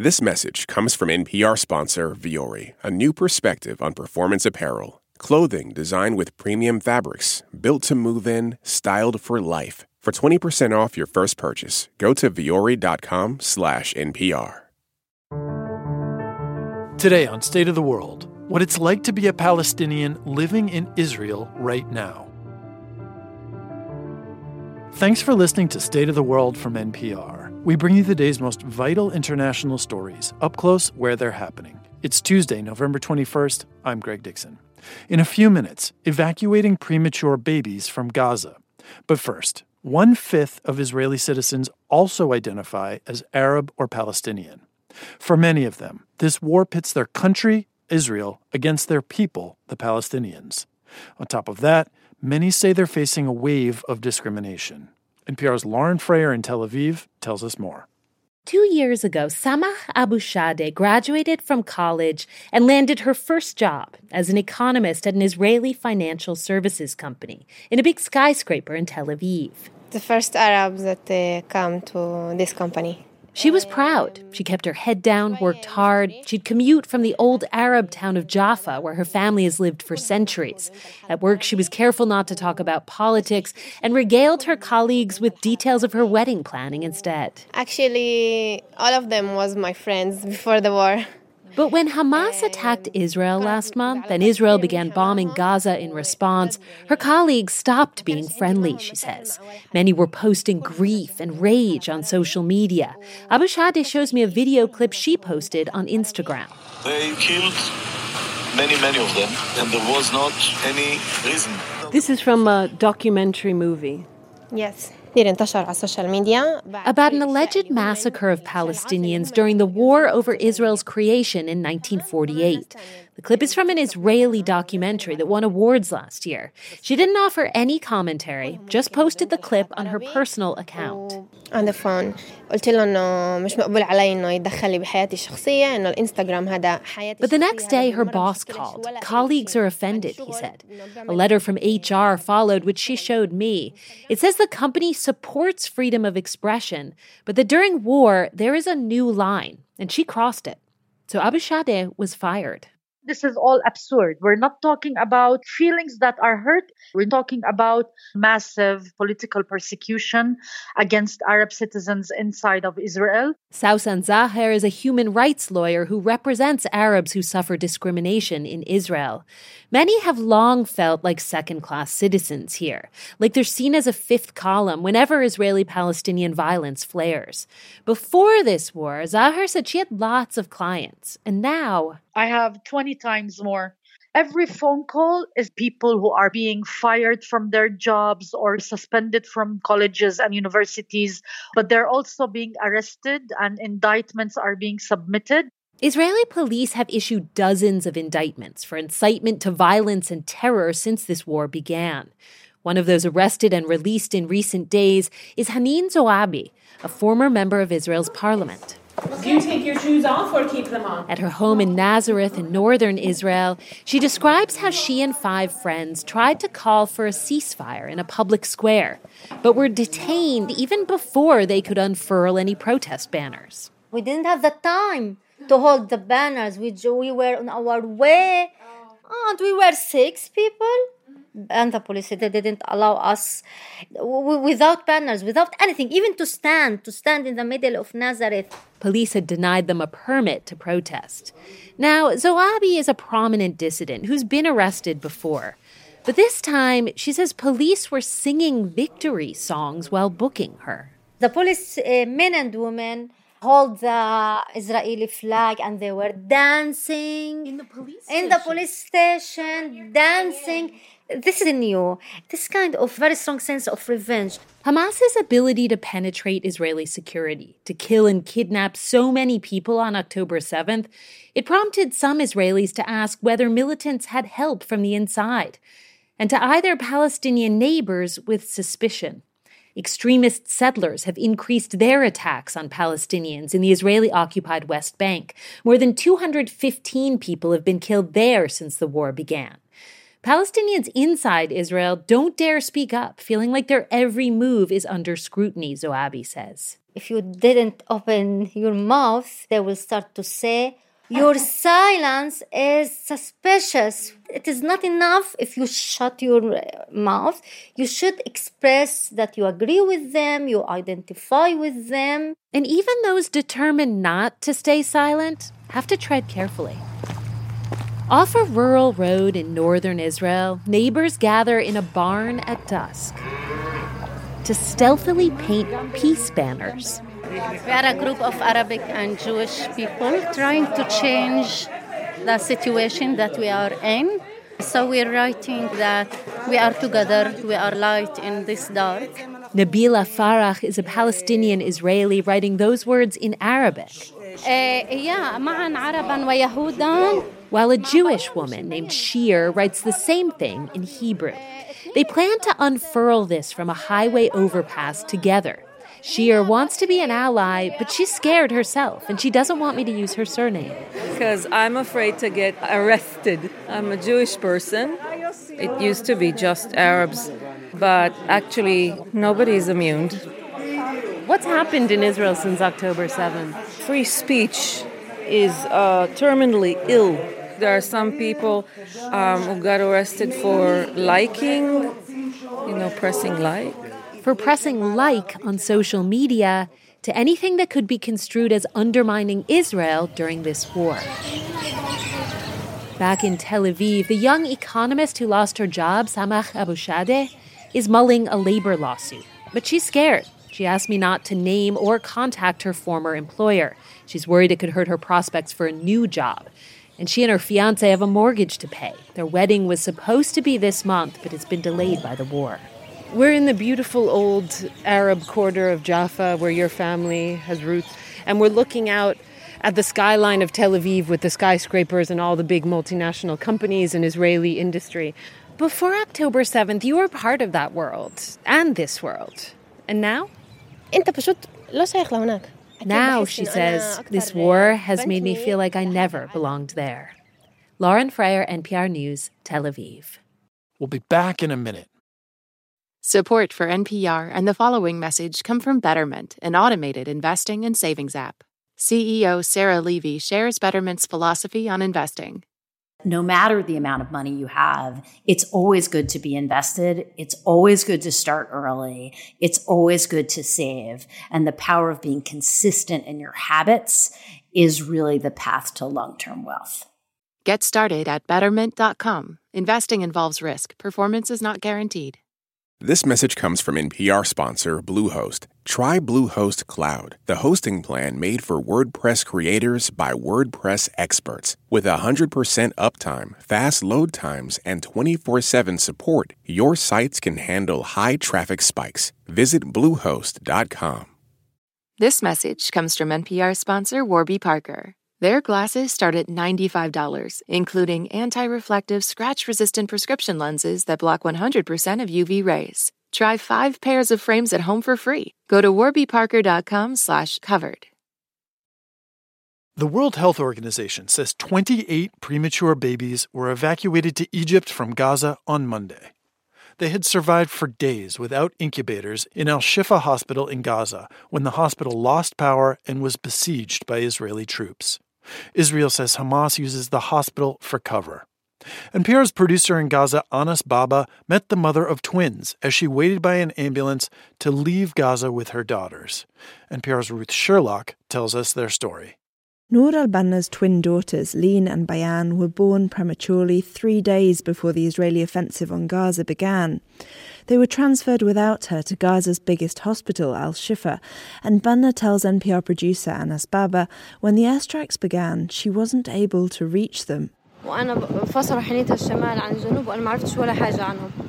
This message comes from NPR sponsor Vuori, a new perspective on performance apparel. Clothing designed with premium fabrics, built to move in, styled for life. For 20% off your first purchase, go to vuori.com slash NPR. Today on State of the World, what it's like to be a Palestinian living in Israel right now. Thanks for listening to State of the World from NPR. We bring you the day's most vital international stories, up close where they're happening. It's Tuesday, November 21st. I'm Greg Dixon. In a few minutes, evacuating premature babies from Gaza. But first, one fifth of Israeli citizens also identify as Arab or Palestinian. For many of them, this war pits their country, Israel, against their people, the Palestinians. On top of that, many say they're facing a wave of discrimination. NPR's Lauren Frayer in Tel Aviv tells us more. Two years ago, Samah Abu Shadeh graduated from college and landed her first job as an economist at an Israeli financial services company in a big skyscraper in Tel Aviv. The first Arabs that uh, come to this company. She was proud. She kept her head down, worked hard. She'd commute from the old Arab town of Jaffa, where her family has lived for centuries. At work, she was careful not to talk about politics and regaled her colleagues with details of her wedding planning instead. Actually, all of them was my friends before the war. But when Hamas attacked Israel last month and Israel began bombing Gaza in response, her colleagues stopped being friendly, she says. Many were posting grief and rage on social media. Abu Shadeh shows me a video clip she posted on Instagram. They killed many, many of them, and there was not any reason. This is from a documentary movie. Yes about an alleged massacre of Palestinians during the war over Israel's creation in 1948. The clip is from an Israeli documentary that won awards last year. She didn't offer any commentary, just posted the clip on her personal account. On the phone, but the next day, her boss called. Colleagues are offended, he said. A letter from HR followed, which she showed me. It says the company supports freedom of expression, but that during war there is a new line and she crossed it. So Abu Shadeh was fired this is all absurd. We're not talking about feelings that are hurt. We're talking about massive political persecution against Arab citizens inside of Israel. Sausan Zaher is a human rights lawyer who represents Arabs who suffer discrimination in Israel. Many have long felt like second class citizens here, like they're seen as a fifth column whenever Israeli Palestinian violence flares. Before this war, Zaher said she had lots of clients, and now I have 20 times more. Every phone call is people who are being fired from their jobs or suspended from colleges and universities, but they're also being arrested and indictments are being submitted. Israeli police have issued dozens of indictments for incitement to violence and terror since this war began. One of those arrested and released in recent days is Hanin Zoabi, a former member of Israel's parliament. Do you take your shoes off or keep them on? At her home in Nazareth in northern Israel, she describes how she and five friends tried to call for a ceasefire in a public square, but were detained even before they could unfurl any protest banners. We didn't have the time to hold the banners. We, we were on our way, and we were six people and the police they didn't allow us without banners without anything even to stand to stand in the middle of nazareth. Police had denied them a permit to protest. Now zoabi is a prominent dissident who's been arrested before but this time she says police were singing victory songs while booking her. The police uh, men and women hold the Israeli flag and they were dancing in the police station. in the police station dancing this is in new. This kind of very strong sense of revenge. Hamas's ability to penetrate Israeli security, to kill and kidnap so many people on October 7th, it prompted some Israelis to ask whether militants had help from the inside, and to eye their Palestinian neighbors with suspicion. Extremist settlers have increased their attacks on Palestinians in the Israeli occupied West Bank. More than 215 people have been killed there since the war began. Palestinians inside Israel don't dare speak up, feeling like their every move is under scrutiny, Zoabi says. if you didn't open your mouth, they will start to say, Your silence is suspicious. It is not enough if you shut your mouth. You should express that you agree with them, you identify with them. And even those determined not to stay silent have to tread carefully. Off a rural road in northern Israel, neighbors gather in a barn at dusk to stealthily paint peace banners. We are a group of Arabic and Jewish people trying to change the situation that we are in. So we're writing that we are together, we are light in this dark. Nabila Farah is a Palestinian Israeli writing those words in Arabic. Uh, While a Jewish woman named Shir writes the same thing in Hebrew. They plan to unfurl this from a highway overpass together. Shir wants to be an ally, but she's scared herself and she doesn't want me to use her surname. Because I'm afraid to get arrested. I'm a Jewish person. It used to be just Arabs, but actually, nobody's immune. What's happened in Israel since October 7th? Free speech is uh, terminally ill. There are some people um, who got arrested for liking, you know, pressing like for pressing like on social media to anything that could be construed as undermining Israel during this war. Back in Tel Aviv, the young economist who lost her job, Samah Abushadeh, is mulling a labor lawsuit. But she's scared. She asked me not to name or contact her former employer. She's worried it could hurt her prospects for a new job. And she and her fiance have a mortgage to pay. Their wedding was supposed to be this month, but it's been delayed by the war. We're in the beautiful old Arab quarter of Jaffa where your family has roots, and we're looking out at the skyline of Tel Aviv with the skyscrapers and all the big multinational companies and Israeli industry. Before October 7th, you were part of that world and this world. And now? Now, she says, this war has made me feel like I never belonged there. Lauren Frayer, NPR News, Tel Aviv. We'll be back in a minute. Support for NPR and the following message come from Betterment, an automated investing and savings app. CEO Sarah Levy shares Betterment's philosophy on investing. No matter the amount of money you have, it's always good to be invested. It's always good to start early. It's always good to save. And the power of being consistent in your habits is really the path to long term wealth. Get started at betterment.com. Investing involves risk, performance is not guaranteed. This message comes from NPR sponsor Bluehost. Try Bluehost Cloud, the hosting plan made for WordPress creators by WordPress experts. With 100% uptime, fast load times, and 24 7 support, your sites can handle high traffic spikes. Visit Bluehost.com. This message comes from NPR sponsor Warby Parker. Their glasses start at $95, including anti reflective, scratch resistant prescription lenses that block 100% of UV rays. Try five pairs of frames at home for free. Go to warbyparker.com slash covered. The World Health Organization says 28 premature babies were evacuated to Egypt from Gaza on Monday. They had survived for days without incubators in Al Shifa Hospital in Gaza when the hospital lost power and was besieged by Israeli troops. Israel says Hamas uses the hospital for cover. NPR's producer in Gaza, Anas Baba, met the mother of twins as she waited by an ambulance to leave Gaza with her daughters. NPR's Ruth Sherlock tells us their story. Noor al Banna's twin daughters, Leen and Bayan, were born prematurely three days before the Israeli offensive on Gaza began. They were transferred without her to Gaza's biggest hospital, Al Shifa, and Banna tells NPR producer Anas Baba when the airstrikes began, she wasn't able to reach them.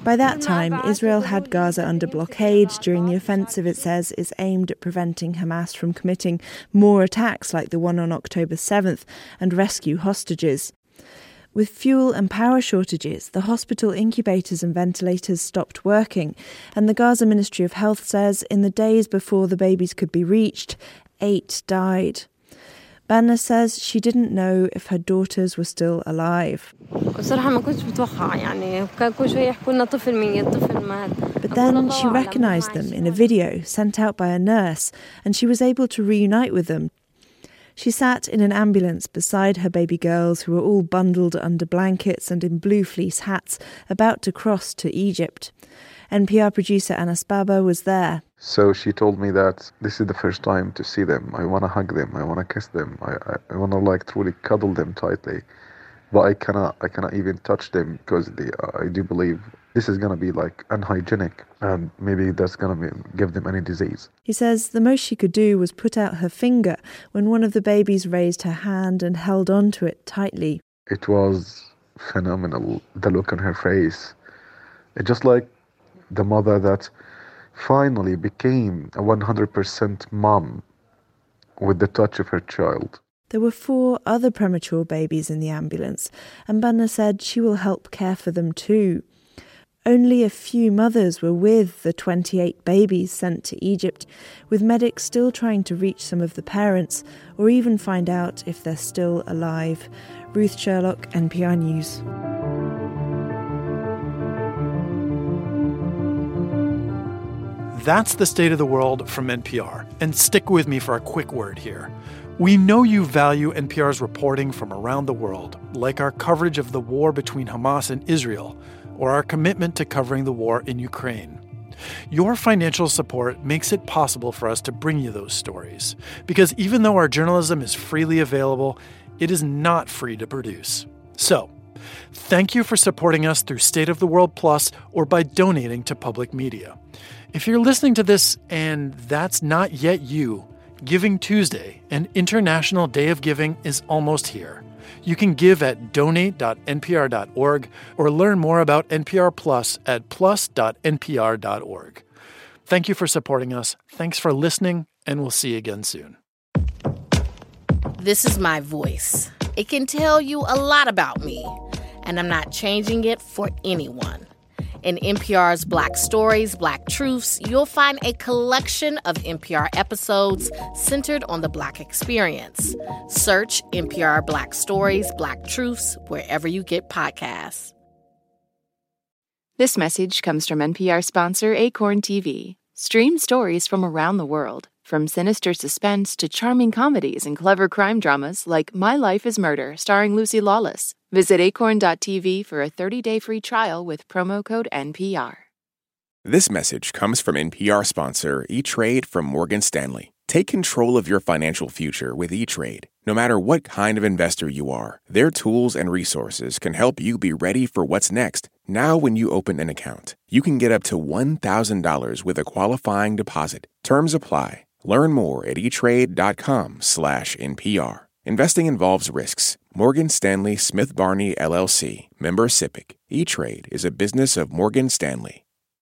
By that time, Israel had Gaza under blockade during the offensive it says is aimed at preventing Hamas from committing more attacks like the one on October 7th and rescue hostages. With fuel and power shortages, the hospital incubators and ventilators stopped working, and the Gaza Ministry of Health says in the days before the babies could be reached, eight died. Banna says she didn't know if her daughters were still alive. But then she recognized them in a video sent out by a nurse, and she was able to reunite with them. She sat in an ambulance beside her baby girls, who were all bundled under blankets and in blue fleece hats, about to cross to Egypt. NPR producer Anas Baba was there. So she told me that this is the first time to see them. I want to hug them. I want to kiss them. I, I, I want to like truly cuddle them tightly. But I cannot. I cannot even touch them because they, uh, I do believe this is going to be like unhygienic and maybe that's going to give them any disease. He says the most she could do was put out her finger when one of the babies raised her hand and held onto it tightly. It was phenomenal. The look on her face. It just like the mother that finally became a 100% mom with the touch of her child. There were four other premature babies in the ambulance, and Banna said she will help care for them too. Only a few mothers were with the 28 babies sent to Egypt, with medics still trying to reach some of the parents or even find out if they're still alive. Ruth Sherlock, NPR News. That's the state of the world from NPR. And stick with me for a quick word here. We know you value NPR's reporting from around the world, like our coverage of the war between Hamas and Israel, or our commitment to covering the war in Ukraine. Your financial support makes it possible for us to bring you those stories, because even though our journalism is freely available, it is not free to produce. So, thank you for supporting us through State of the World Plus or by donating to public media. If you're listening to this and that's not yet you, Giving Tuesday, an International Day of Giving, is almost here. You can give at donate.npr.org or learn more about NPR Plus at plus.npr.org. Thank you for supporting us. Thanks for listening, and we'll see you again soon. This is my voice. It can tell you a lot about me, and I'm not changing it for anyone. In NPR's Black Stories, Black Truths, you'll find a collection of NPR episodes centered on the Black experience. Search NPR Black Stories, Black Truths wherever you get podcasts. This message comes from NPR sponsor Acorn TV. Stream stories from around the world, from sinister suspense to charming comedies and clever crime dramas like My Life is Murder, starring Lucy Lawless. Visit acorn.tv for a 30 day free trial with promo code NPR. This message comes from NPR sponsor E Trade from Morgan Stanley. Take control of your financial future with E Trade. No matter what kind of investor you are, their tools and resources can help you be ready for what's next. Now, when you open an account, you can get up to $1,000 with a qualifying deposit. Terms apply. Learn more at etrade.com/npr. Investing involves risks. Morgan Stanley Smith Barney LLC, member SIPC. E-Trade is a business of Morgan Stanley.